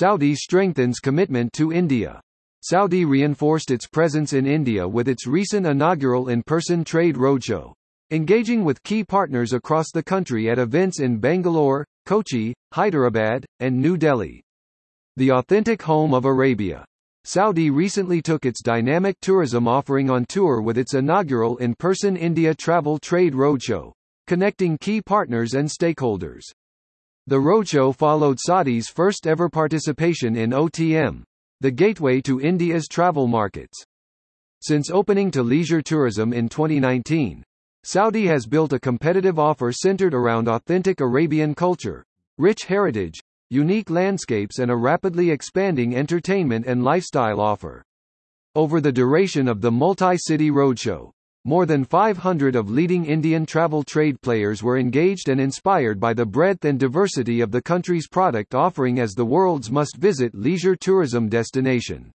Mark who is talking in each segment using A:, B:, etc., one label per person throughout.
A: Saudi strengthens commitment to India. Saudi reinforced its presence in India with its recent inaugural in-person trade roadshow, engaging with key partners across the country at events in Bangalore, Kochi, Hyderabad, and New Delhi. The authentic home of Arabia. Saudi recently took its dynamic tourism offering on tour with its inaugural in-person India Travel Trade Roadshow, connecting key partners and stakeholders. The roadshow followed Saudi's first ever participation in OTM, the gateway to India's travel markets. Since opening to leisure tourism in 2019, Saudi has built a competitive offer centered around authentic Arabian culture, rich heritage, unique landscapes and a rapidly expanding entertainment and lifestyle offer. Over the duration of the multi-city roadshow, more than 500 of leading Indian travel trade players were engaged and inspired by the breadth and diversity of the country's product offering as the world's must-visit leisure tourism destination.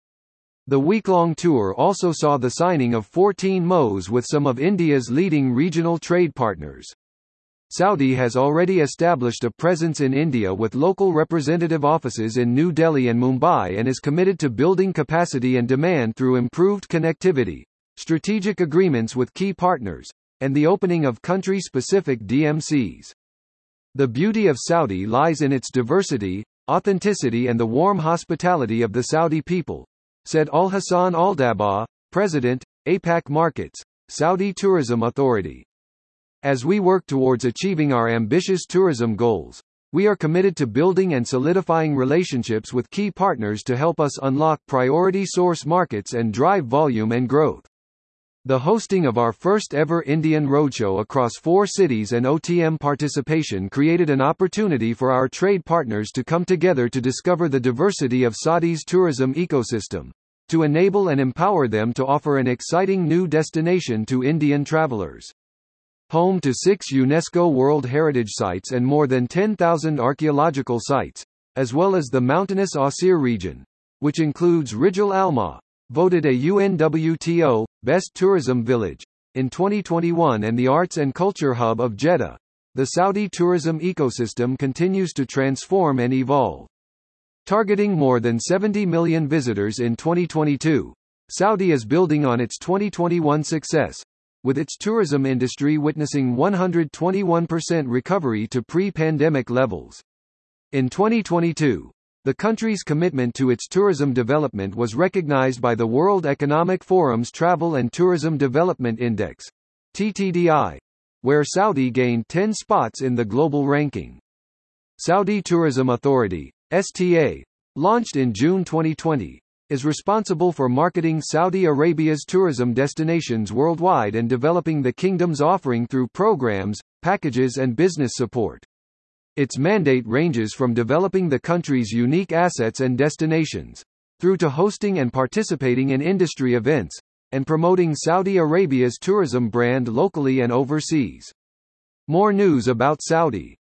A: The week-long tour also saw the signing of 14 MOUs with some of India's leading regional trade partners. Saudi has already established a presence in India with local representative offices in New Delhi and Mumbai and is committed to building capacity and demand through improved connectivity, strategic agreements with key partners, and the opening of country-specific DMCs. The beauty of Saudi lies in its diversity, authenticity and the warm hospitality of the Saudi people, said Al Hassan Al Dabaa, President, APAC Markets, Saudi Tourism Authority. As we work towards achieving our ambitious tourism goals, we are committed to building and solidifying relationships with key partners to help us unlock priority source markets and drive volume and growth. The hosting of our first ever Indian roadshow across four cities and OTM participation created an opportunity for our trade partners to come together to discover the diversity of Saudi's tourism ecosystem, to enable and empower them to offer an exciting new destination to Indian travelers. Home to six UNESCO World Heritage Sites and more than 10,000 archaeological sites, as well as the mountainous Asir region, which includes Rijal Alma, voted a UNWTO Best Tourism Village in 2021 and the Arts and Culture Hub of Jeddah. The Saudi tourism ecosystem continues to transform and evolve. Targeting more than 70 million visitors in 2022, Saudi is building on its 2021 success, with its tourism industry witnessing 121% recovery to pre-pandemic levels. In 2022, the country's commitment to its tourism development was recognized by the World Economic Forum's Travel and Tourism Development Index, TTDI, where Saudi gained 10 spots in the global ranking. Saudi Tourism Authority, STA, launched in June 2020, is responsible for marketing Saudi Arabia's tourism destinations worldwide and developing the kingdom's offering through programs, packages and business support. Its mandate ranges from developing the country's unique assets and destinations, through to hosting and participating in industry events, and promoting Saudi Arabia's tourism brand locally and overseas. More news about Saudi